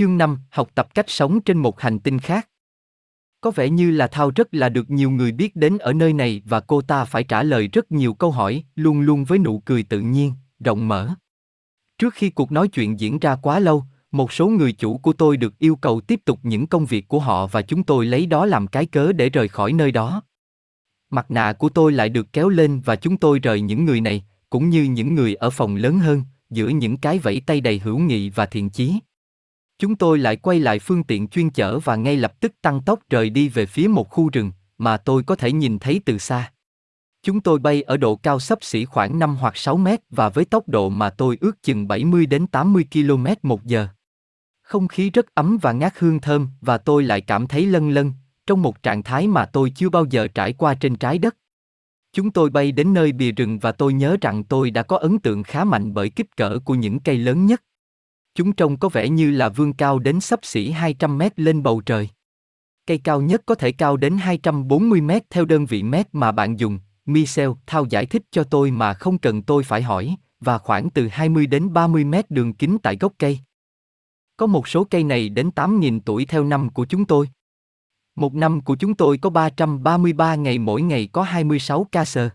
Chương 5, học tập cách sống trên một hành tinh khác. Có vẻ như là Thao rất là được nhiều người biết đến ở nơi này và cô ta phải trả lời rất nhiều câu hỏi, luôn luôn với nụ cười tự nhiên, rộng mở. Trước khi cuộc nói chuyện diễn ra quá lâu, một số người chủ của tôi được yêu cầu tiếp tục những công việc của họ và chúng tôi lấy đó làm cái cớ để rời khỏi nơi đó. Mặt nạ của tôi lại được kéo lên và chúng tôi rời những người này, cũng như những người ở phòng lớn hơn, giữa những cái vẫy tay đầy hữu nghị và thiện chí. Chúng tôi lại quay lại phương tiện chuyên chở và ngay lập tức tăng tốc rời đi về phía một khu rừng mà tôi có thể nhìn thấy từ xa. Chúng tôi bay ở độ cao sấp xỉ khoảng 5 hoặc 6 mét và với tốc độ mà tôi ước chừng 70 đến 80 km một giờ. Không khí rất ấm và ngát hương thơm và tôi lại cảm thấy lân lân, trong một trạng thái mà tôi chưa bao giờ trải qua trên trái đất. Chúng tôi bay đến nơi bìa rừng và tôi nhớ rằng tôi đã có ấn tượng khá mạnh bởi kích cỡ của những cây lớn nhất. Chúng trông có vẻ như là vươn cao đến sấp xỉ 200 mét lên bầu trời. Cây cao nhất có thể cao đến 240 mét theo đơn vị mét mà bạn dùng, Michel Thao giải thích cho tôi mà không cần tôi phải hỏi, và khoảng từ 20 đến 30 mét đường kính tại gốc cây. Có một số cây này đến 8.000 tuổi theo năm của chúng tôi. Một năm của chúng tôi có 333 ngày mỗi ngày có 26 ca sơ.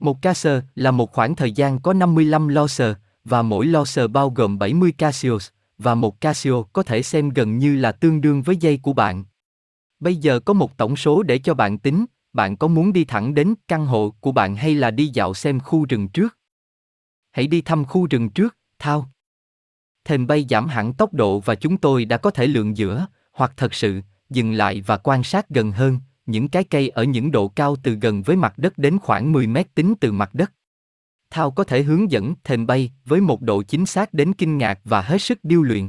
Một ca sơ là một khoảng thời gian có 55 lo sờ, và mỗi lo sờ bao gồm 70 Casios, và một Casio có thể xem gần như là tương đương với dây của bạn. Bây giờ có một tổng số để cho bạn tính, bạn có muốn đi thẳng đến căn hộ của bạn hay là đi dạo xem khu rừng trước? Hãy đi thăm khu rừng trước, thao. Thềm bay giảm hẳn tốc độ và chúng tôi đã có thể lượng giữa, hoặc thật sự, dừng lại và quan sát gần hơn, những cái cây ở những độ cao từ gần với mặt đất đến khoảng 10 mét tính từ mặt đất. Thao có thể hướng dẫn thềm bay với một độ chính xác đến kinh ngạc và hết sức điêu luyện.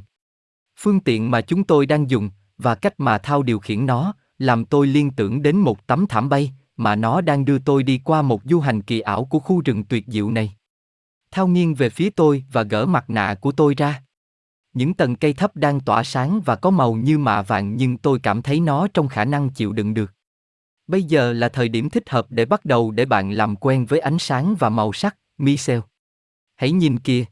Phương tiện mà chúng tôi đang dùng và cách mà Thao điều khiển nó làm tôi liên tưởng đến một tấm thảm bay mà nó đang đưa tôi đi qua một du hành kỳ ảo của khu rừng tuyệt diệu này. Thao nghiêng về phía tôi và gỡ mặt nạ của tôi ra. Những tầng cây thấp đang tỏa sáng và có màu như mạ vàng nhưng tôi cảm thấy nó trong khả năng chịu đựng được. Bây giờ là thời điểm thích hợp để bắt đầu để bạn làm quen với ánh sáng và màu sắc, Michel. Hãy nhìn kìa.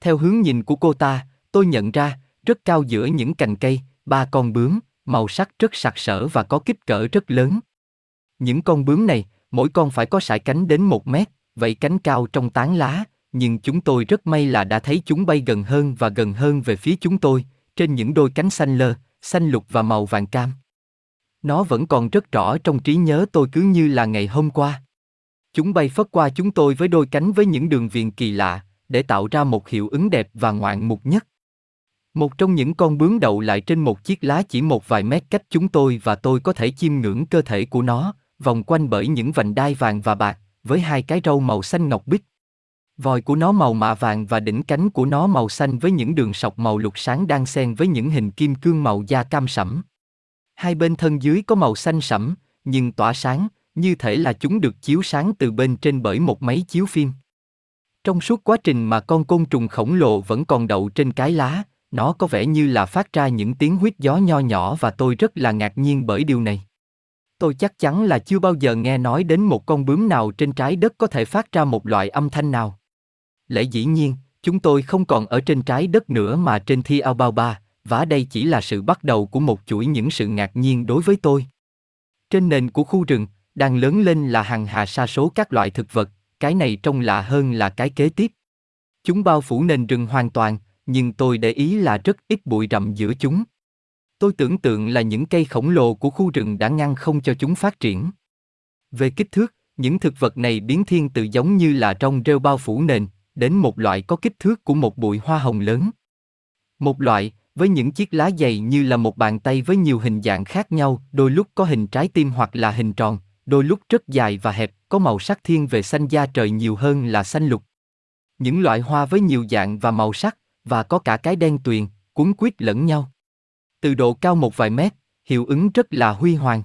Theo hướng nhìn của cô ta, tôi nhận ra, rất cao giữa những cành cây, ba con bướm, màu sắc rất sặc sỡ và có kích cỡ rất lớn. Những con bướm này, mỗi con phải có sải cánh đến một mét, vậy cánh cao trong tán lá, nhưng chúng tôi rất may là đã thấy chúng bay gần hơn và gần hơn về phía chúng tôi, trên những đôi cánh xanh lơ, xanh lục và màu vàng cam. Nó vẫn còn rất rõ trong trí nhớ tôi cứ như là ngày hôm qua. Chúng bay phất qua chúng tôi với đôi cánh với những đường viền kỳ lạ, để tạo ra một hiệu ứng đẹp và ngoạn mục nhất. Một trong những con bướm đậu lại trên một chiếc lá chỉ một vài mét cách chúng tôi và tôi có thể chiêm ngưỡng cơ thể của nó, vòng quanh bởi những vành đai vàng và bạc, với hai cái râu màu xanh ngọc bích. Vòi của nó màu mạ vàng và đỉnh cánh của nó màu xanh với những đường sọc màu lục sáng đang xen với những hình kim cương màu da cam sẫm. Hai bên thân dưới có màu xanh sẫm, nhưng tỏa sáng, như thể là chúng được chiếu sáng từ bên trên bởi một máy chiếu phim. Trong suốt quá trình mà con côn trùng khổng lồ vẫn còn đậu trên cái lá, nó có vẻ như là phát ra những tiếng huyết gió nho nhỏ và tôi rất là ngạc nhiên bởi điều này. Tôi chắc chắn là chưa bao giờ nghe nói đến một con bướm nào trên trái đất có thể phát ra một loại âm thanh nào. Lẽ dĩ nhiên, chúng tôi không còn ở trên trái đất nữa mà trên Thi ba, và đây chỉ là sự bắt đầu của một chuỗi những sự ngạc nhiên đối với tôi. Trên nền của khu rừng, đang lớn lên là hàng hà sa số các loại thực vật, cái này trông lạ hơn là cái kế tiếp. Chúng bao phủ nền rừng hoàn toàn, nhưng tôi để ý là rất ít bụi rậm giữa chúng. Tôi tưởng tượng là những cây khổng lồ của khu rừng đã ngăn không cho chúng phát triển. Về kích thước, những thực vật này biến thiên từ giống như là trong rêu bao phủ nền, đến một loại có kích thước của một bụi hoa hồng lớn. Một loại, với những chiếc lá dày như là một bàn tay với nhiều hình dạng khác nhau, đôi lúc có hình trái tim hoặc là hình tròn, đôi lúc rất dài và hẹp, có màu sắc thiên về xanh da trời nhiều hơn là xanh lục. Những loại hoa với nhiều dạng và màu sắc, và có cả cái đen tuyền, cuốn quýt lẫn nhau. Từ độ cao một vài mét, hiệu ứng rất là huy hoàng.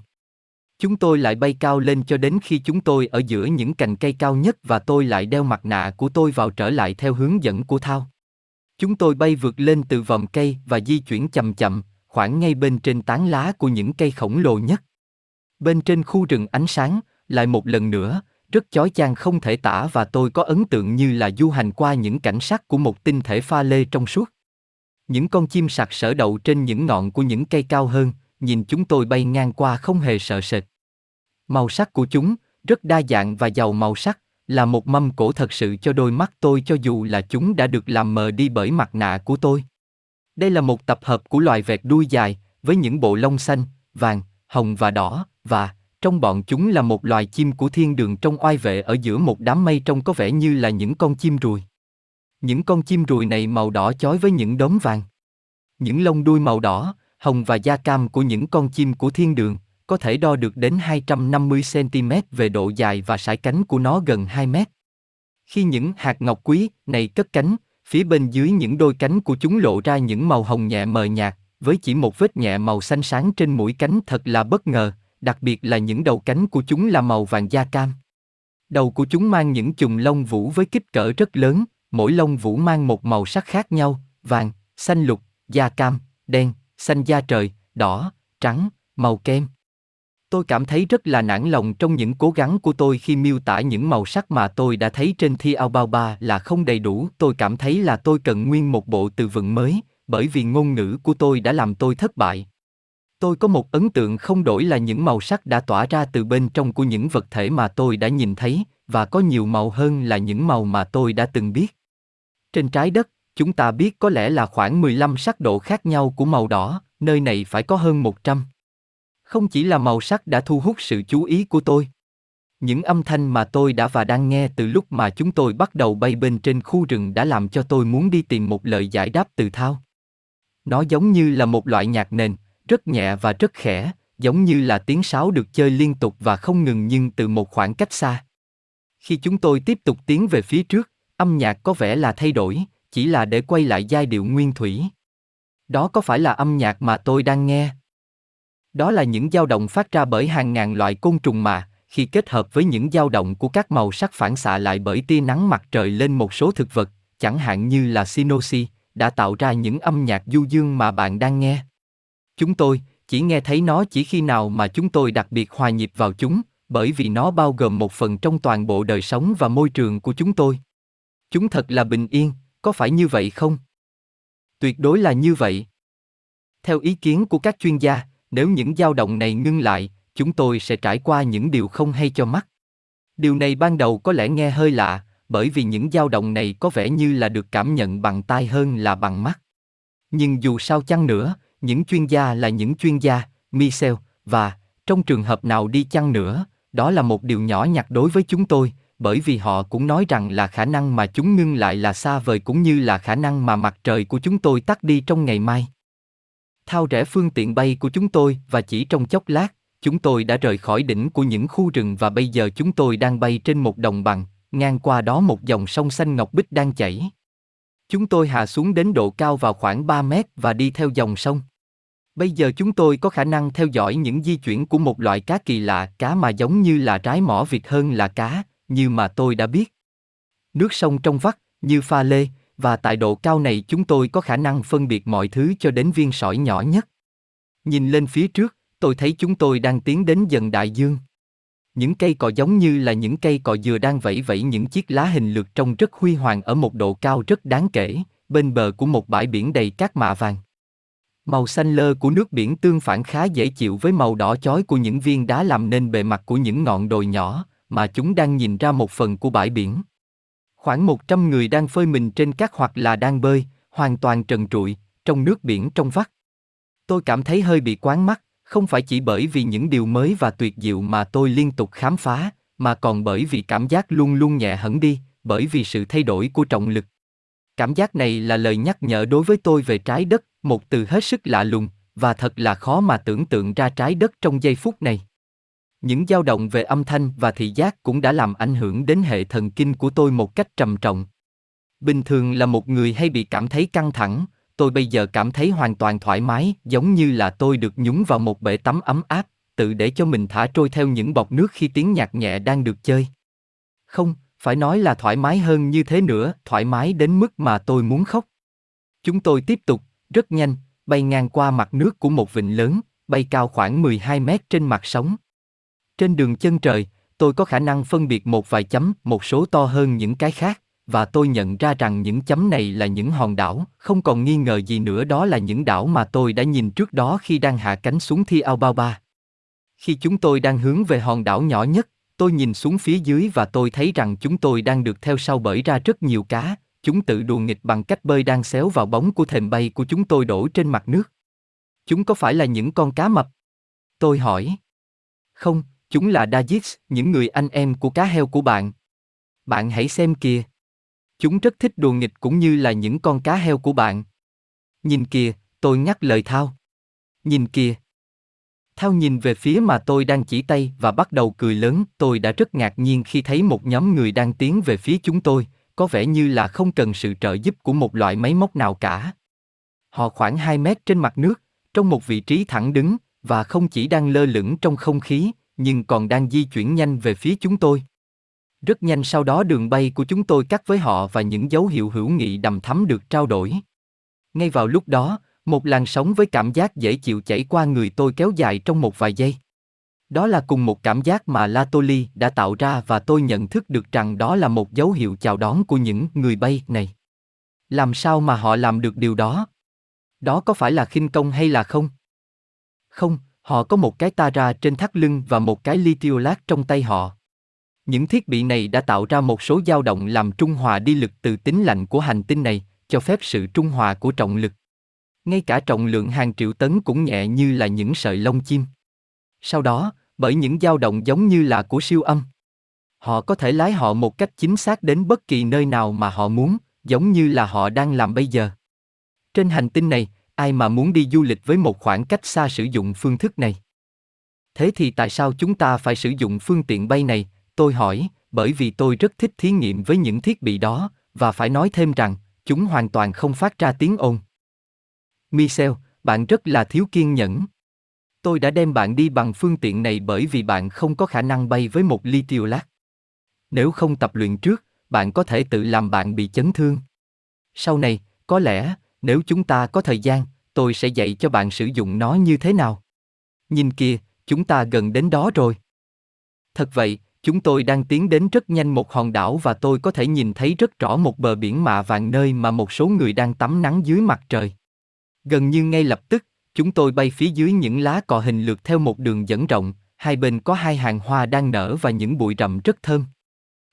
Chúng tôi lại bay cao lên cho đến khi chúng tôi ở giữa những cành cây cao nhất và tôi lại đeo mặt nạ của tôi vào trở lại theo hướng dẫn của Thao. Chúng tôi bay vượt lên từ vòng cây và di chuyển chậm chậm, khoảng ngay bên trên tán lá của những cây khổng lồ nhất. Bên trên khu rừng ánh sáng, lại một lần nữa, rất chói chang không thể tả và tôi có ấn tượng như là du hành qua những cảnh sắc của một tinh thể pha lê trong suốt. Những con chim sặc sỡ đậu trên những ngọn của những cây cao hơn, nhìn chúng tôi bay ngang qua không hề sợ sệt. Màu sắc của chúng, rất đa dạng và giàu màu sắc, là một mâm cổ thật sự cho đôi mắt tôi cho dù là chúng đã được làm mờ đi bởi mặt nạ của tôi. Đây là một tập hợp của loài vẹt đuôi dài, với những bộ lông xanh, vàng, hồng và đỏ, và, trong bọn chúng là một loài chim của thiên đường trong oai vệ ở giữa một đám mây trông có vẻ như là những con chim ruồi. Những con chim ruồi này màu đỏ chói với những đốm vàng. Những lông đuôi màu đỏ, hồng và da cam của những con chim của thiên đường, có thể đo được đến 250cm về độ dài và sải cánh của nó gần 2 mét. Khi những hạt ngọc quý này cất cánh, phía bên dưới những đôi cánh của chúng lộ ra những màu hồng nhẹ mờ nhạt, với chỉ một vết nhẹ màu xanh sáng trên mũi cánh thật là bất ngờ, đặc biệt là những đầu cánh của chúng là màu vàng da cam. Đầu của chúng mang những chùm lông vũ với kích cỡ rất lớn, mỗi lông vũ mang một màu sắc khác nhau, vàng, xanh lục, da cam, đen, xanh da trời, đỏ, trắng, màu kem. Tôi cảm thấy rất là nản lòng trong những cố gắng của tôi khi miêu tả những màu sắc mà tôi đã thấy trên thi Alibaba là không đầy đủ. Tôi cảm thấy là tôi cần nguyên một bộ từ vựng mới, bởi vì ngôn ngữ của tôi đã làm tôi thất bại. Tôi có một ấn tượng không đổi là những màu sắc đã tỏa ra từ bên trong của những vật thể mà tôi đã nhìn thấy, và có nhiều màu hơn là những màu mà tôi đã từng biết. Trên trái đất, chúng ta biết có lẽ là khoảng 15 sắc độ khác nhau của màu đỏ, nơi này phải có hơn 100. Không chỉ là màu sắc đã thu hút sự chú ý của tôi. Những âm thanh mà tôi đã và đang nghe từ lúc mà chúng tôi bắt đầu bay bên trên khu rừng đã làm cho tôi muốn đi tìm một lời giải đáp từ thao. Nó giống như là một loại nhạc nền, rất nhẹ và rất khẽ, giống như là tiếng sáo được chơi liên tục và không ngừng nhưng từ một khoảng cách xa. Khi chúng tôi tiếp tục tiến về phía trước, âm nhạc có vẻ là thay đổi, chỉ là để quay lại giai điệu nguyên thủy. Đó có phải là âm nhạc mà tôi đang nghe? Đó là những dao động phát ra bởi hàng ngàn loại côn trùng mà, khi kết hợp với những dao động của các màu sắc phản xạ lại bởi tia nắng mặt trời lên một số thực vật, chẳng hạn như là sinosi, đã tạo ra những âm nhạc du dương mà bạn đang nghe. Chúng tôi chỉ nghe thấy nó chỉ khi nào mà chúng tôi đặc biệt hòa nhịp vào chúng, bởi vì nó bao gồm một phần trong toàn bộ đời sống và môi trường của chúng tôi. Chúng thật là bình yên, có phải như vậy không? Tuyệt đối là như vậy. Theo ý kiến của các chuyên gia, nếu những dao động này ngưng lại, chúng tôi sẽ trải qua những điều không hay cho mắt. Điều này ban đầu có lẽ nghe hơi lạ, bởi vì những dao động này có vẻ như là được cảm nhận bằng tai hơn là bằng mắt. Nhưng dù sao chăng nữa, những chuyên gia là những chuyên gia, Michel, và, trong trường hợp nào đi chăng nữa, đó là một điều nhỏ nhặt đối với chúng tôi, bởi vì họ cũng nói rằng là khả năng mà chúng ngưng lại là xa vời cũng như là khả năng mà mặt trời của chúng tôi tắt đi trong ngày mai. Thao rẽ phương tiện bay của chúng tôi và chỉ trong chốc lát, chúng tôi đã rời khỏi đỉnh của những khu rừng và bây giờ chúng tôi đang bay trên một đồng bằng, ngang qua đó một dòng sông xanh ngọc bích đang chảy. Chúng tôi hạ xuống đến độ cao vào khoảng 3 mét và đi theo dòng sông. Bây giờ chúng tôi có khả năng theo dõi những di chuyển của một loại cá kỳ lạ, cá mà giống như là trái mỏ Việt hơn là cá, như mà tôi đã biết. Nước sông trong vắt, như pha lê, và tại độ cao này chúng tôi có khả năng phân biệt mọi thứ cho đến viên sỏi nhỏ nhất. Nhìn lên phía trước, tôi thấy chúng tôi đang tiến đến dần đại dương. Những cây cọ giống như là những cây cọ dừa đang vẫy vẫy những chiếc lá hình lược trông rất huy hoàng ở một độ cao rất đáng kể, bên bờ của một bãi biển đầy cát mạ vàng. Màu xanh lơ của nước biển tương phản khá dễ chịu với màu đỏ chói của những viên đá làm nên bề mặt của những ngọn đồi nhỏ, mà chúng đang nhìn ra một phần của bãi biển. Khoảng 100 người đang phơi mình trên cát hoặc là đang bơi, hoàn toàn trần trụi, trong nước biển trong vắt. Tôi cảm thấy hơi bị quán mắt, không phải chỉ bởi vì những điều mới và tuyệt diệu mà tôi liên tục khám phá, mà còn bởi vì cảm giác luôn luôn nhẹ hẳn đi, bởi vì sự thay đổi của trọng lực. Cảm giác này là lời nhắc nhở đối với tôi về trái đất, một từ hết sức lạ lùng, và thật là khó mà tưởng tượng ra trái đất trong giây phút này. Những dao động về âm thanh và thị giác cũng đã làm ảnh hưởng đến hệ thần kinh của tôi một cách trầm trọng. Bình thường là một người hay bị cảm thấy căng thẳng, tôi bây giờ cảm thấy hoàn toàn thoải mái, giống như là tôi được nhúng vào một bể tắm ấm áp, tự để cho mình thả trôi theo những bọt nước khi tiếng nhạc nhẹ đang được chơi. Không, phải nói là thoải mái hơn như thế nữa, thoải mái đến mức mà tôi muốn khóc. Chúng tôi tiếp tục, rất nhanh, bay ngang qua mặt nước của một vịnh lớn, bay cao khoảng 12 mét trên mặt sóng. Trên đường chân trời, tôi có khả năng phân biệt một vài chấm, một số to hơn những cái khác, và tôi nhận ra rằng những chấm này là những hòn đảo, không còn nghi ngờ gì nữa đó là những đảo mà tôi đã nhìn trước đó khi đang hạ cánh xuống Thi ao ba ba Khi chúng tôi đang hướng về hòn đảo nhỏ nhất, tôi nhìn xuống phía dưới và tôi thấy rằng chúng tôi đang được theo sau bởi ra rất nhiều cá, chúng tự đùa nghịch bằng cách bơi đang xéo vào bóng của thềm bay của chúng tôi đổ trên mặt nước. Chúng có phải là những con cá mập? Tôi hỏi. Không, chúng là Dajis, những người anh em của cá heo của bạn. Bạn hãy xem kìa. Chúng rất thích đùa nghịch cũng như là những con cá heo của bạn. Nhìn kìa, tôi nhắc lời Thao. Nhìn kìa. Thao nhìn về phía mà tôi đang chỉ tay và bắt đầu cười lớn, tôi đã rất ngạc nhiên khi thấy một nhóm người đang tiến về phía chúng tôi, có vẻ như là không cần sự trợ giúp của một loại máy móc nào cả. Họ khoảng 2 mét trên mặt nước, trong một vị trí thẳng đứng, và không chỉ đang lơ lửng trong không khí, nhưng còn đang di chuyển nhanh về phía chúng tôi. Rất nhanh sau đó đường bay của chúng tôi cắt với họ và những dấu hiệu hữu nghị đầm thắm được trao đổi. Ngay vào lúc đó, một làn sóng với cảm giác dễ chịu chảy qua người tôi kéo dài trong một vài giây. Đó là cùng một cảm giác mà Latoli đã tạo ra và tôi nhận thức được rằng đó là một dấu hiệu chào đón của những người bay này. Làm sao mà họ làm được điều đó? Đó có phải là khinh công hay là không? Không, họ có một cái tara trên thắt lưng và một cái lithiolát trong tay họ. Những thiết bị này đã tạo ra một số dao động làm trung hòa đi lực từ tính lạnh của hành tinh này, cho phép sự trung hòa của trọng lực. Ngay cả trọng lượng hàng triệu tấn cũng nhẹ như là những sợi lông chim. Sau đó, bởi những dao động giống như là của siêu âm, họ có thể lái họ một cách chính xác đến bất kỳ nơi nào mà họ muốn, giống như là họ đang làm bây giờ. Trên hành tinh này, ai mà muốn đi du lịch với một khoảng cách xa sử dụng phương thức này? Thế thì tại sao chúng ta phải sử dụng phương tiện bay này? Tôi hỏi, bởi vì tôi rất thích thí nghiệm với những thiết bị đó, và phải nói thêm rằng, chúng hoàn toàn không phát ra tiếng ồn. Michel, bạn rất là thiếu kiên nhẫn. Tôi đã đem bạn đi bằng phương tiện này bởi vì bạn không có khả năng bay với một ly tiêu lát. Nếu không tập luyện trước, bạn có thể tự làm bạn bị chấn thương. Sau này, có lẽ, nếu chúng ta có thời gian, tôi sẽ dạy cho bạn sử dụng nó như thế nào. Nhìn kìa, chúng ta gần đến đó rồi. Thật vậy, chúng tôi đang tiến đến rất nhanh một hòn đảo và tôi có thể nhìn thấy rất rõ một bờ biển mạ vàng nơi mà một số người đang tắm nắng dưới mặt trời. Gần như ngay lập tức, chúng tôi bay phía dưới những lá cọ hình lượt theo một đường dẫn rộng, hai bên có hai hàng hoa đang nở và những bụi rậm rất thơm.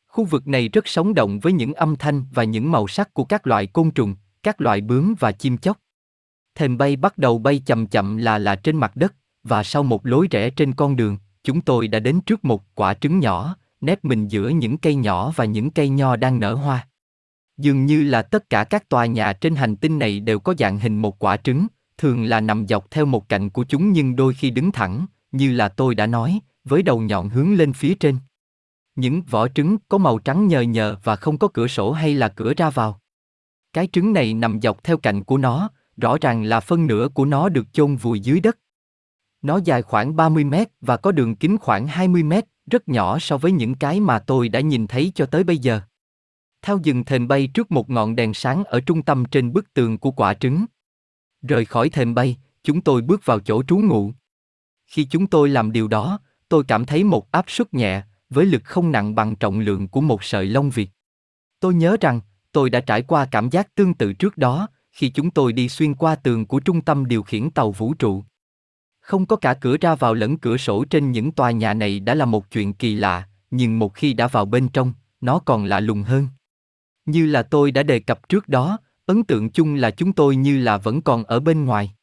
Khu vực này rất sống động với những âm thanh và những màu sắc của các loại côn trùng, các loại bướm và chim chóc. Thềm bay bắt đầu bay chậm chậm là là trên mặt đất, và sau một lối rẽ trên con đường, chúng tôi đã đến trước một quả trứng nhỏ, nép mình giữa những cây nhỏ và những cây nho đang nở hoa. Dường như là tất cả các tòa nhà trên hành tinh này đều có dạng hình một quả trứng, thường là nằm dọc theo một cạnh của chúng nhưng đôi khi đứng thẳng, như là tôi đã nói, với đầu nhọn hướng lên phía trên. Những vỏ trứng có màu trắng nhờ nhờ và không có cửa sổ hay là cửa ra vào. Cái trứng này nằm dọc theo cạnh của nó, rõ ràng là phân nửa của nó được chôn vùi dưới đất. Nó dài khoảng 30 mét và có đường kính khoảng 20 mét, rất nhỏ so với những cái mà tôi đã nhìn thấy cho tới bây giờ. Thao dừng thềm bay trước một ngọn đèn sáng ở trung tâm trên bức tường của quả trứng. Rời khỏi thềm bay, chúng tôi bước vào chỗ trú ngụ. Khi chúng tôi làm điều đó, tôi cảm thấy một áp suất nhẹ, với lực không nặng bằng trọng lượng của một sợi lông vịt. Tôi nhớ rằng, tôi đã trải qua cảm giác tương tự trước đó, khi chúng tôi đi xuyên qua tường của trung tâm điều khiển tàu vũ trụ. Không có cả cửa ra vào lẫn cửa sổ trên những tòa nhà này đã là một chuyện kỳ lạ, nhưng một khi đã vào bên trong, nó còn lạ lùng hơn. Như là tôi đã đề cập trước đó, ấn tượng chung là chúng tôi như là vẫn còn ở bên ngoài.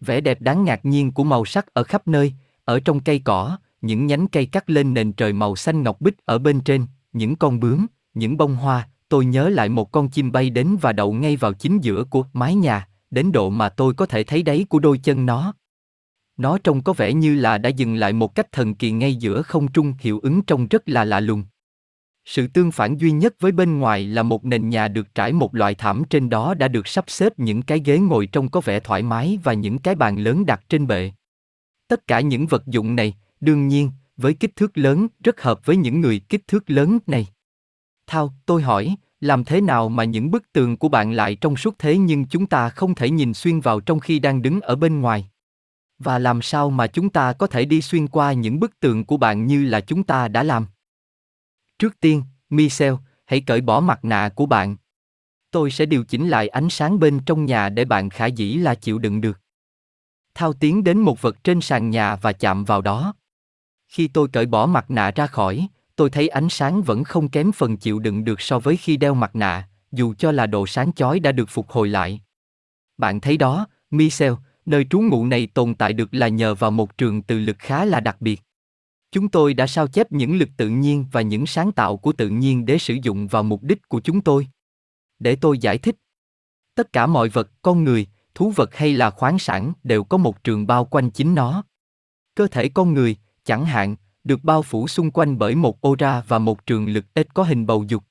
Vẻ đẹp đáng ngạc nhiên của màu sắc ở khắp nơi, ở trong cây cỏ, những nhánh cây cắt lên nền trời màu xanh ngọc bích ở bên trên, những con bướm, những bông hoa, tôi nhớ lại một con chim bay đến và đậu ngay vào chính giữa của mái nhà, đến độ mà tôi có thể thấy đáy của đôi chân nó. Nó trông có vẻ như là đã dừng lại một cách thần kỳ ngay giữa không trung hiệu ứng trông rất là lạ lùng. Sự tương phản duy nhất với bên ngoài là một nền nhà được trải một loại thảm trên đó đã được sắp xếp những cái ghế ngồi trông có vẻ thoải mái và những cái bàn lớn đặt trên bệ. Tất cả những vật dụng này, đương nhiên, với kích thước lớn, rất hợp với những người kích thước lớn này. Thao, tôi hỏi, làm thế nào mà những bức tường của bạn lại trong suốt thế nhưng chúng ta không thể nhìn xuyên vào trong khi đang đứng ở bên ngoài? Và làm sao mà chúng ta có thể đi xuyên qua những bức tường của bạn như là chúng ta đã làm? Trước tiên, Michel, hãy cởi bỏ mặt nạ của bạn. Tôi sẽ điều chỉnh lại ánh sáng bên trong nhà để bạn khả dĩ là chịu đựng được. Thao tiến đến một vật trên sàn nhà và chạm vào đó. Khi tôi cởi bỏ mặt nạ ra khỏi, tôi thấy ánh sáng vẫn không kém phần chịu đựng được so với khi đeo mặt nạ, dù cho là độ sáng chói đã được phục hồi lại. Bạn thấy đó, Michel, nơi trú ngụ này tồn tại được là nhờ vào một trường từ lực khá là đặc biệt. Chúng tôi đã sao chép những lực tự nhiên và những sáng tạo của tự nhiên để sử dụng vào mục đích của chúng tôi. Để tôi giải thích. Tất cả mọi vật, con người, thú vật hay là khoáng sản đều có một trường bao quanh chính nó. Cơ thể con người, chẳng hạn, được bao phủ xung quanh bởi một ô ra và một trường lực ít có hình bầu dục.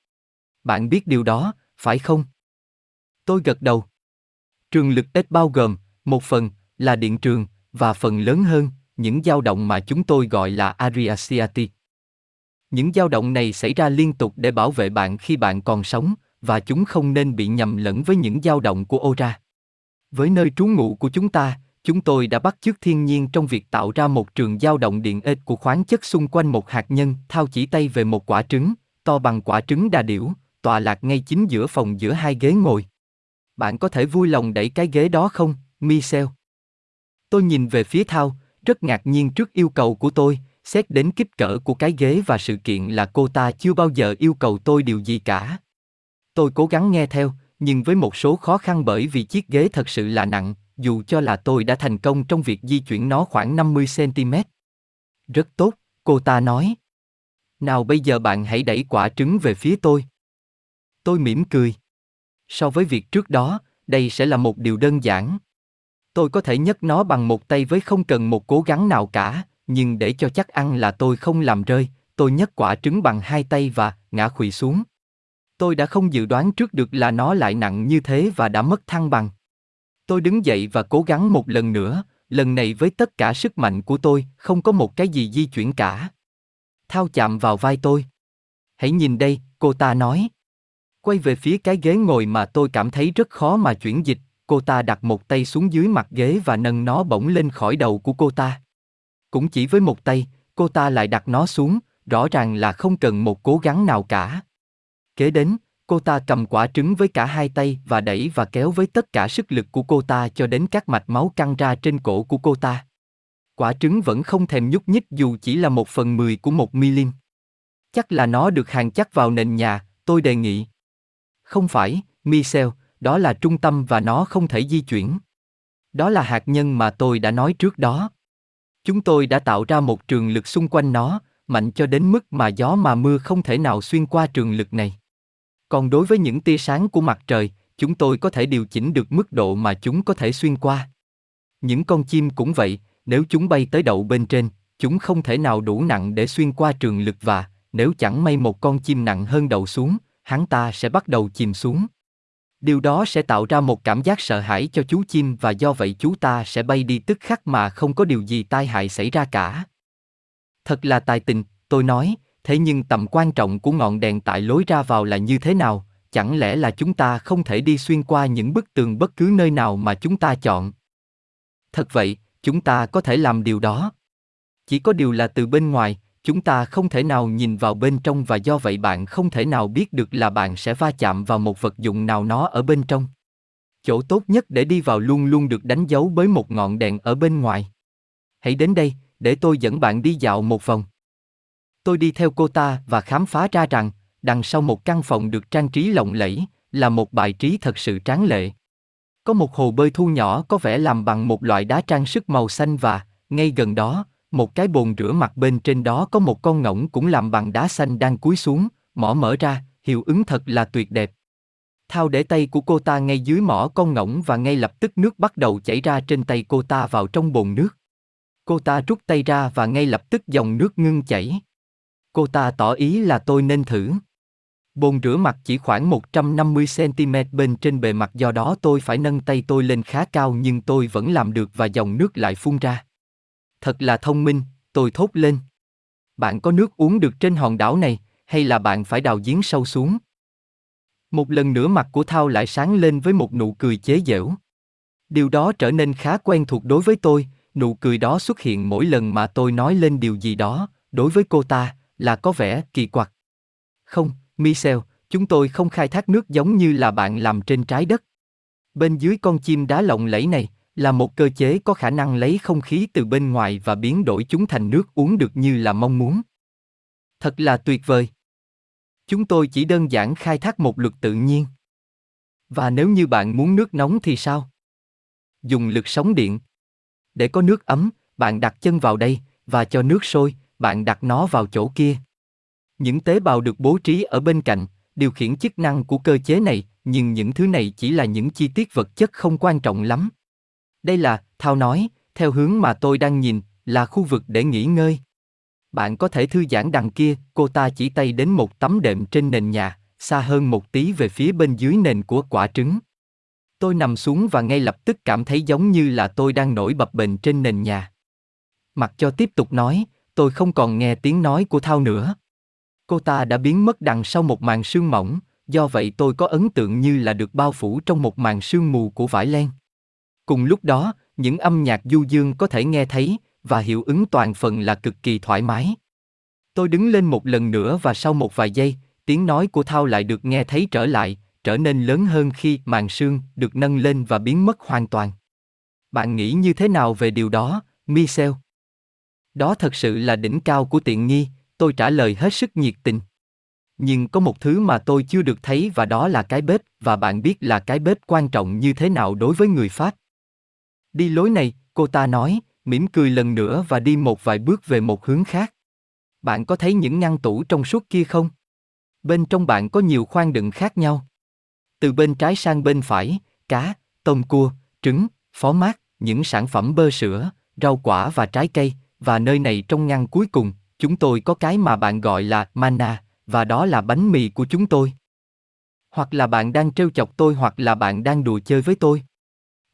Bạn biết điều đó, phải không? Tôi gật đầu. Trường lực ít bao gồm, một phần, là điện trường, và phần lớn hơn, những dao động mà chúng tôi gọi là Ariasiati. Những dao động này xảy ra liên tục để bảo vệ bạn khi bạn còn sống, và chúng không nên bị nhầm lẫn với những dao động của Ora. Với nơi trú ngụ của chúng ta, chúng tôi đã bắt chước thiên nhiên trong việc tạo ra một trường dao động điện ếch của khoáng chất xung quanh một hạt nhân, thao chỉ tay về một quả trứng, to bằng quả trứng đà điểu, tọa lạc ngay chính giữa phòng giữa hai ghế ngồi. Bạn có thể vui lòng đẩy cái ghế đó không, Michel? Tôi nhìn về phía Thao, rất ngạc nhiên trước yêu cầu của tôi, xét đến kích cỡ của cái ghế và sự kiện là cô ta chưa bao giờ yêu cầu tôi điều gì cả. Tôi cố gắng nghe theo, nhưng với một số khó khăn bởi vì chiếc ghế thật sự là nặng, dù cho là tôi đã thành công trong việc di chuyển nó khoảng 50cm. Rất tốt, cô ta nói. Nào bây giờ bạn hãy đẩy quả trứng về phía tôi. Tôi mỉm cười. So với việc trước đó, đây sẽ là một điều đơn giản. Tôi có thể nhấc nó bằng một tay với không cần một cố gắng nào cả, nhưng để cho chắc ăn là tôi không làm rơi, tôi nhấc quả trứng bằng hai tay và ngã khuỵu xuống. Tôi đã không dự đoán trước được là nó lại nặng như thế và đã mất thăng bằng. Tôi đứng dậy và cố gắng một lần nữa, lần này với tất cả sức mạnh của tôi, không có một cái gì di chuyển cả. Thao chạm vào vai tôi. Hãy nhìn đây, cô ta nói. Quay về phía cái ghế ngồi mà tôi cảm thấy rất khó mà chuyển dịch, cô ta đặt một tay xuống dưới mặt ghế và nâng nó bổng lên khỏi đầu của cô ta. Cũng chỉ với một tay, cô ta lại đặt nó xuống, rõ ràng là không cần một cố gắng nào cả. Kế đến, cô ta cầm quả trứng với cả hai tay và đẩy và kéo với tất cả sức lực của cô ta cho đến các mạch máu căng ra trên cổ của cô ta. Quả trứng vẫn không thèm nhúc nhích dù chỉ là một phần mười của một milim. Chắc là nó được hàng chắc vào nền nhà, tôi đề nghị. Không phải, Michel, đó là trung tâm và nó không thể di chuyển. Đó là hạt nhân mà tôi đã nói trước đó. Chúng tôi đã tạo ra một trường lực xung quanh nó, mạnh cho đến mức mà gió mà mưa không thể nào xuyên qua trường lực này. Còn đối với những tia sáng của mặt trời, chúng tôi có thể điều chỉnh được mức độ mà chúng có thể xuyên qua. Những con chim cũng vậy, nếu chúng bay tới đậu bên trên, chúng không thể nào đủ nặng để xuyên qua trường lực và, nếu chẳng may một con chim nặng hơn đậu xuống, hắn ta sẽ bắt đầu chìm xuống. Điều đó sẽ tạo ra một cảm giác sợ hãi cho chú chim và do vậy chú ta sẽ bay đi tức khắc mà không có điều gì tai hại xảy ra cả. Thật là tài tình, tôi nói, thế nhưng tầm quan trọng của ngọn đèn tại lối ra vào là như thế nào, chẳng lẽ là chúng ta không thể đi xuyên qua những bức tường bất cứ nơi nào mà chúng ta chọn? Thật vậy, chúng ta có thể làm điều đó. Chỉ có điều là từ bên ngoài, chúng ta không thể nào nhìn vào bên trong và do vậy bạn không thể nào biết được là bạn sẽ va chạm vào một vật dụng nào nó ở bên trong. Chỗ tốt nhất để đi vào luôn luôn được đánh dấu với một ngọn đèn ở bên ngoài. Hãy đến đây, để tôi dẫn bạn đi dạo một vòng. Tôi đi theo cô ta và khám phá ra rằng, đằng sau một căn phòng được trang trí lộng lẫy, là một bài trí thật sự tráng lệ. Có một hồ bơi thu nhỏ có vẻ làm bằng một loại đá trang sức màu xanh và, ngay gần đó, một cái bồn rửa mặt bên trên đó có một con ngỗng cũng làm bằng đá xanh đang cúi xuống, mỏ mở ra, hiệu ứng thật là tuyệt đẹp. Thao để tay của cô ta ngay dưới mỏ con ngỗng và ngay lập tức nước bắt đầu chảy ra trên tay cô ta vào trong bồn nước. Cô ta rút tay ra và ngay lập tức dòng nước ngưng chảy. Cô ta tỏ ý là tôi nên thử. Bồn rửa mặt chỉ khoảng 150cm bên trên bề mặt do đó tôi phải nâng tay tôi lên khá cao nhưng tôi vẫn làm được và dòng nước lại phun ra. Thật là thông minh, tôi thốt lên. Bạn có nước uống được trên hòn đảo này, hay là bạn phải đào giếng sâu xuống? Một lần nữa mặt của Thao lại sáng lên với một nụ cười chế giễu. Điều đó trở nên khá quen thuộc đối với tôi, nụ cười đó xuất hiện mỗi lần mà tôi nói lên điều gì đó, đối với cô ta, là có vẻ kỳ quặc. Không, Michel, chúng tôi không khai thác nước giống như là bạn làm trên trái đất. Bên dưới con chim đá lộng lẫy này là một cơ chế có khả năng lấy không khí từ bên ngoài và biến đổi chúng thành nước uống được như là mong muốn. Thật là tuyệt vời. Chúng tôi chỉ đơn giản khai thác một luật tự nhiên. Và nếu như bạn muốn nước nóng thì sao? Dùng lực sóng điện. Để có nước ấm, bạn đặt chân vào đây và cho nước sôi, bạn đặt nó vào chỗ kia. Những tế bào được bố trí ở bên cạnh, điều khiển chức năng của cơ chế này, nhưng những thứ này chỉ là những chi tiết vật chất không quan trọng lắm. Đây là, Thao nói, theo hướng mà tôi đang nhìn, là khu vực để nghỉ ngơi. Bạn có thể thư giãn đằng kia, cô ta chỉ tay đến một tấm đệm trên nền nhà, xa hơn một tí về phía bên dưới nền của quả trứng. Tôi nằm xuống và ngay lập tức cảm thấy giống như là tôi đang nổi bập bềnh trên nền nhà. Mặc cho tiếp tục nói, tôi không còn nghe tiếng nói của Thao nữa. Cô ta đã biến mất đằng sau một màn sương mỏng, do vậy tôi có ấn tượng như là được bao phủ trong một màn sương mù của vải len. Cùng lúc đó, những âm nhạc du dương có thể nghe thấy, và hiệu ứng toàn phần là cực kỳ thoải mái. Tôi đứng lên một lần nữa và sau một vài giây, tiếng nói của Thao lại được nghe thấy trở lại, trở nên lớn hơn khi màn sương được nâng lên và biến mất hoàn toàn. Bạn nghĩ như thế nào về điều đó, Michel? Đó thật sự là đỉnh cao của tiện nghi, tôi trả lời hết sức nhiệt tình. Nhưng có một thứ mà tôi chưa được thấy và đó là cái bếp, và bạn biết là cái bếp quan trọng như thế nào đối với người Pháp. Đi lối này, cô ta nói, mỉm cười lần nữa và đi một vài bước về một hướng khác. Bạn có thấy những ngăn tủ trong suốt kia không? Bên trong bạn có nhiều khoang đựng khác nhau. Từ bên trái sang bên phải, cá, tôm cua, trứng, phó mát, những sản phẩm bơ sữa, rau quả và trái cây, và nơi này trong ngăn cuối cùng, chúng tôi có cái mà bạn gọi là mana, và đó là bánh mì của chúng tôi. Hoặc là bạn đang trêu chọc tôi hoặc là bạn đang đùa chơi với tôi.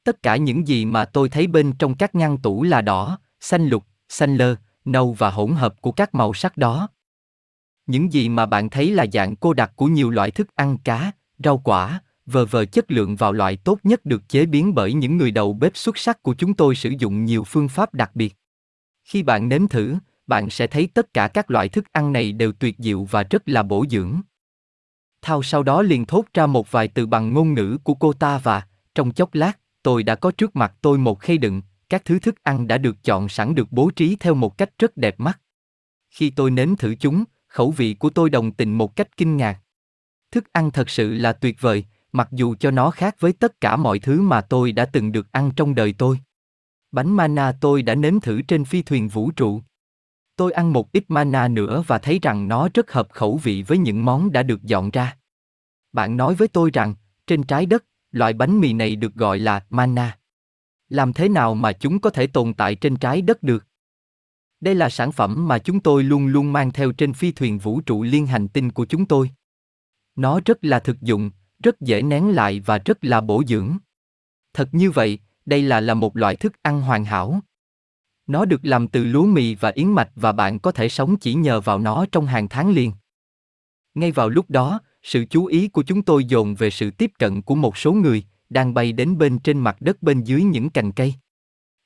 Tất cả những gì mà tôi thấy bên trong các ngăn tủ là đỏ, xanh lục, xanh lơ, nâu và hỗn hợp của các màu sắc đó. Những gì mà bạn thấy là dạng cô đặc của nhiều loại thức ăn cá, rau quả, vờ vờ chất lượng vào loại tốt nhất được chế biến bởi những người đầu bếp xuất sắc của chúng tôi sử dụng nhiều phương pháp đặc biệt. Khi bạn nếm thử, bạn sẽ thấy tất cả các loại thức ăn này đều tuyệt diệu và rất là bổ dưỡng. Thao sau đó liền thốt ra một vài từ bằng ngôn ngữ của cô ta và, trong chốc lát, tôi đã có trước mặt tôi một khay đựng, các thứ thức ăn đã được chọn sẵn được bố trí theo một cách rất đẹp mắt. Khi tôi nếm thử chúng, khẩu vị của tôi đồng tình một cách kinh ngạc. Thức ăn thật sự là tuyệt vời, mặc dù cho nó khác với tất cả mọi thứ mà tôi đã từng được ăn trong đời tôi. Bánh mana tôi đã nếm thử trên phi thuyền vũ trụ. Tôi ăn một ít mana nữa và thấy rằng nó rất hợp khẩu vị với những món đã được dọn ra. Bạn nói với tôi rằng, trên trái đất, loại bánh mì này được gọi là mana. Làm thế nào mà chúng có thể tồn tại trên trái đất được? Đây là sản phẩm mà chúng tôi luôn luôn mang theo trên phi thuyền vũ trụ liên hành tinh của chúng tôi. Nó rất là thực dụng, rất dễ nén lại và rất là bổ dưỡng. Thật như vậy, đây là là một loại thức ăn hoàn hảo. Nó được làm từ lúa mì và yến mạch và bạn có thể sống chỉ nhờ vào nó trong hàng tháng liền. Ngay vào lúc đó, sự chú ý của chúng tôi dồn về sự tiếp cận của một số người đang bay đến bên trên mặt đất bên dưới những cành cây.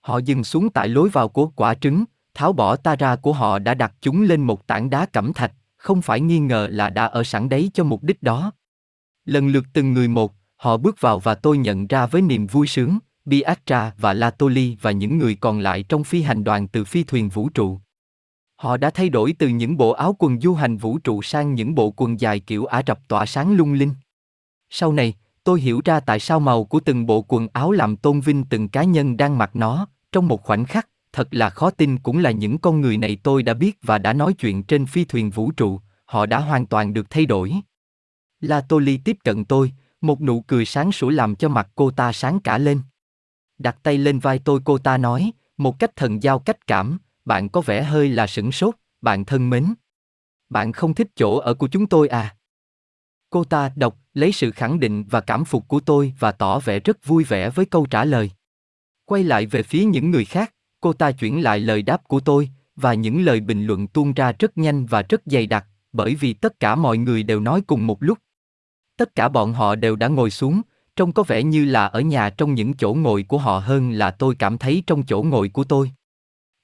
Họ dừng xuống tại lối vào của quả trứng, tháo bỏ ta ra của họ đã đặt chúng lên một tảng đá cẩm thạch, không phải nghi ngờ là đã ở sẵn đấy cho mục đích đó. Lần lượt từng người một, họ bước vào và tôi nhận ra với niềm vui sướng, Biatra và Latoli và những người còn lại trong phi hành đoàn từ phi thuyền vũ trụ. Họ đã thay đổi từ những bộ áo quần du hành vũ trụ sang những bộ quần dài kiểu Ả Rập tỏa sáng lung linh. Sau này, tôi hiểu ra tại sao màu của từng bộ quần áo làm tôn vinh từng cá nhân đang mặc nó, trong một khoảnh khắc, thật là khó tin cũng là những con người này tôi đã biết và đã nói chuyện trên phi thuyền vũ trụ, họ đã hoàn toàn được thay đổi. La Tô Ly tiếp cận tôi, một nụ cười sáng sủa làm cho mặt cô ta sáng cả lên. Đặt tay lên vai tôi cô ta nói, một cách thần giao cách cảm, bạn có vẻ hơi là sửng sốt, bạn thân mến. Bạn không thích chỗ ở của chúng tôi à? Cô ta đọc, lấy sự khẳng định và cảm phục của tôi và tỏ vẻ rất vui vẻ với câu trả lời. Quay lại về phía những người khác, cô ta chuyển lại lời đáp của tôi, và những lời bình luận tuôn ra rất nhanh và rất dày đặc, bởi vì tất cả mọi người đều nói cùng một lúc. Tất cả bọn họ đều đã ngồi xuống, trông có vẻ như là ở nhà trong những chỗ ngồi của họ hơn là tôi cảm thấy trong chỗ ngồi của tôi.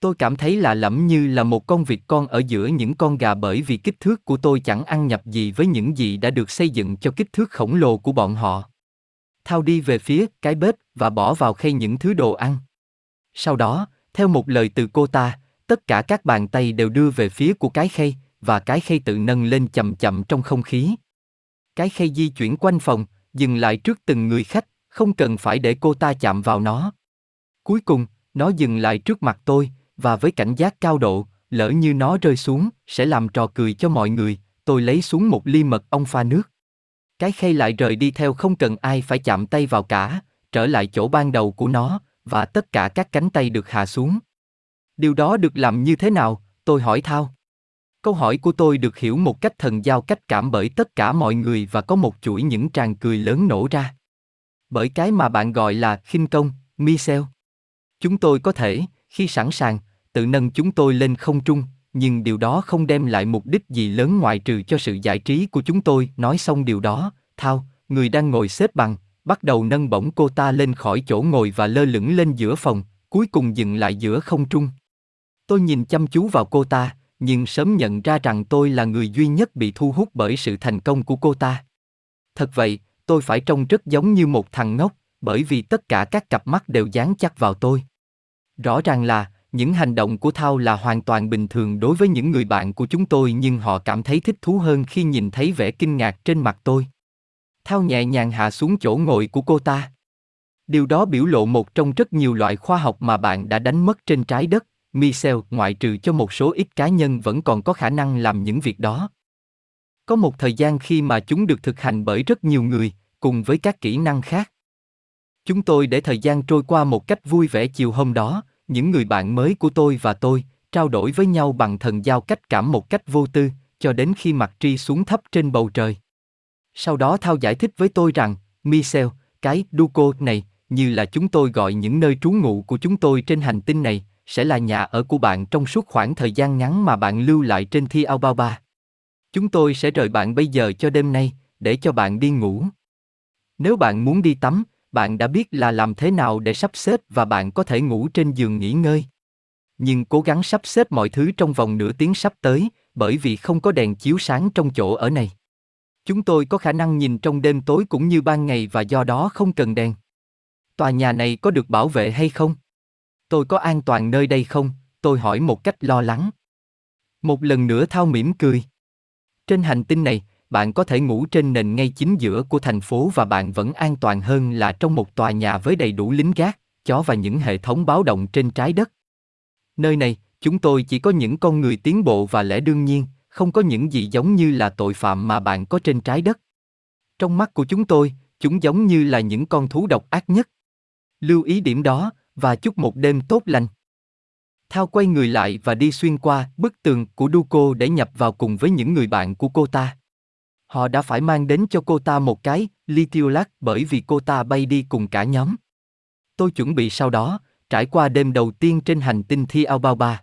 Tôi cảm thấy lạ lẫm như là một con vịt con ở giữa những con gà bởi vì kích thước của tôi chẳng ăn nhập gì với những gì đã được xây dựng cho kích thước khổng lồ của bọn họ. Thao đi về phía cái bếp và bỏ vào khay những thứ đồ ăn. Sau đó, theo một lời từ cô ta, tất cả các bàn tay đều đưa về phía của cái khay, và cái khay tự nâng lên chậm chậm trong không khí. Cái khay di chuyển quanh phòng, dừng lại trước từng người khách, không cần phải để cô ta chạm vào nó. Cuối cùng, nó dừng lại trước mặt tôi, và với cảnh giác cao độ, lỡ như nó rơi xuống, sẽ làm trò cười cho mọi người, tôi lấy xuống một ly mật ong pha nước. Cái khay lại rời đi theo không cần ai phải chạm tay vào cả, trở lại chỗ ban đầu của nó, và tất cả các cánh tay được hạ xuống. Điều đó được làm như thế nào? Tôi hỏi Thao. Câu hỏi của tôi được hiểu một cách thần giao cách cảm bởi tất cả mọi người và có một chuỗi những tràng cười lớn nổ ra. Bởi cái mà bạn gọi là khinh công, Michel. Chúng tôi có thể, khi sẵn sàng, tự nâng chúng tôi lên không trung, nhưng điều đó không đem lại mục đích gì lớn ngoại trừ cho sự giải trí của chúng tôi. Nói xong điều đó, Thao, người đang ngồi xếp bằng, bắt đầu nâng bổng cô ta lên khỏi chỗ ngồi và lơ lửng lên giữa phòng, cuối cùng dừng lại giữa không trung. Tôi nhìn chăm chú vào cô ta, nhưng sớm nhận ra rằng tôi là người duy nhất bị thu hút bởi sự thành công của cô ta. Thật vậy, tôi phải trông rất giống như một thằng ngốc, bởi vì tất cả các cặp mắt đều dán chắc vào tôi. Rõ ràng là, những hành động của Thao là hoàn toàn bình thường đối với những người bạn của chúng tôi nhưng họ cảm thấy thích thú hơn khi nhìn thấy vẻ kinh ngạc trên mặt tôi. Thao nhẹ nhàng hạ xuống chỗ ngồi của cô ta. Điều đó biểu lộ một trong rất nhiều loại khoa học mà bạn đã đánh mất trên trái đất, Michel, ngoại trừ cho một số ít cá nhân vẫn còn có khả năng làm những việc đó. Có một thời gian khi mà chúng được thực hành bởi rất nhiều người, cùng với các kỹ năng khác. Chúng tôi để thời gian trôi qua một cách vui vẻ chiều hôm đó, những người bạn mới của tôi và tôi, trao đổi với nhau bằng thần giao cách cảm một cách vô tư, cho đến khi mặt tri xuống thấp trên bầu trời. Sau đó Thao giải thích với tôi rằng, Michel, cái Duco này, như là chúng tôi gọi những nơi trú ngụ của chúng tôi trên hành tinh này, sẽ là nhà ở của bạn trong suốt khoảng thời gian ngắn mà bạn lưu lại trên Thi Aobaba. Chúng tôi sẽ rời bạn bây giờ cho đêm nay, để cho bạn đi ngủ. Nếu bạn muốn đi tắm, bạn đã biết là làm thế nào để sắp xếp và bạn có thể ngủ trên giường nghỉ ngơi. Nhưng cố gắng sắp xếp mọi thứ trong vòng nửa tiếng sắp tới, bởi vì không có đèn chiếu sáng trong chỗ ở này. Chúng tôi có khả năng nhìn trong đêm tối cũng như ban ngày và do đó không cần đèn. Tòa nhà này có được bảo vệ hay không? Tôi có an toàn nơi đây không? Tôi hỏi một cách lo lắng. Một lần nữa Thao mỉm cười. Trên hành tinh này, bạn có thể ngủ trên nền ngay chính giữa của thành phố và bạn vẫn an toàn hơn là trong một tòa nhà với đầy đủ lính gác, chó và những hệ thống báo động trên trái đất. Nơi này, chúng tôi chỉ có những con người tiến bộ và lẽ đương nhiên, không có những gì giống như là tội phạm mà bạn có trên trái đất. Trong mắt của chúng tôi, chúng giống như là những con thú độc ác nhất. Lưu ý điểm đó, và chúc một đêm tốt lành. Thao quay người lại và đi xuyên qua bức tường của Duco để nhập vào cùng với những người bạn của cô ta. Họ đã phải mang đến cho cô ta một cái lithiolac bởi vì cô ta bay đi cùng cả nhóm. Tôi chuẩn bị sau đó, trải qua đêm đầu tiên trên hành tinh Thi Aobaba,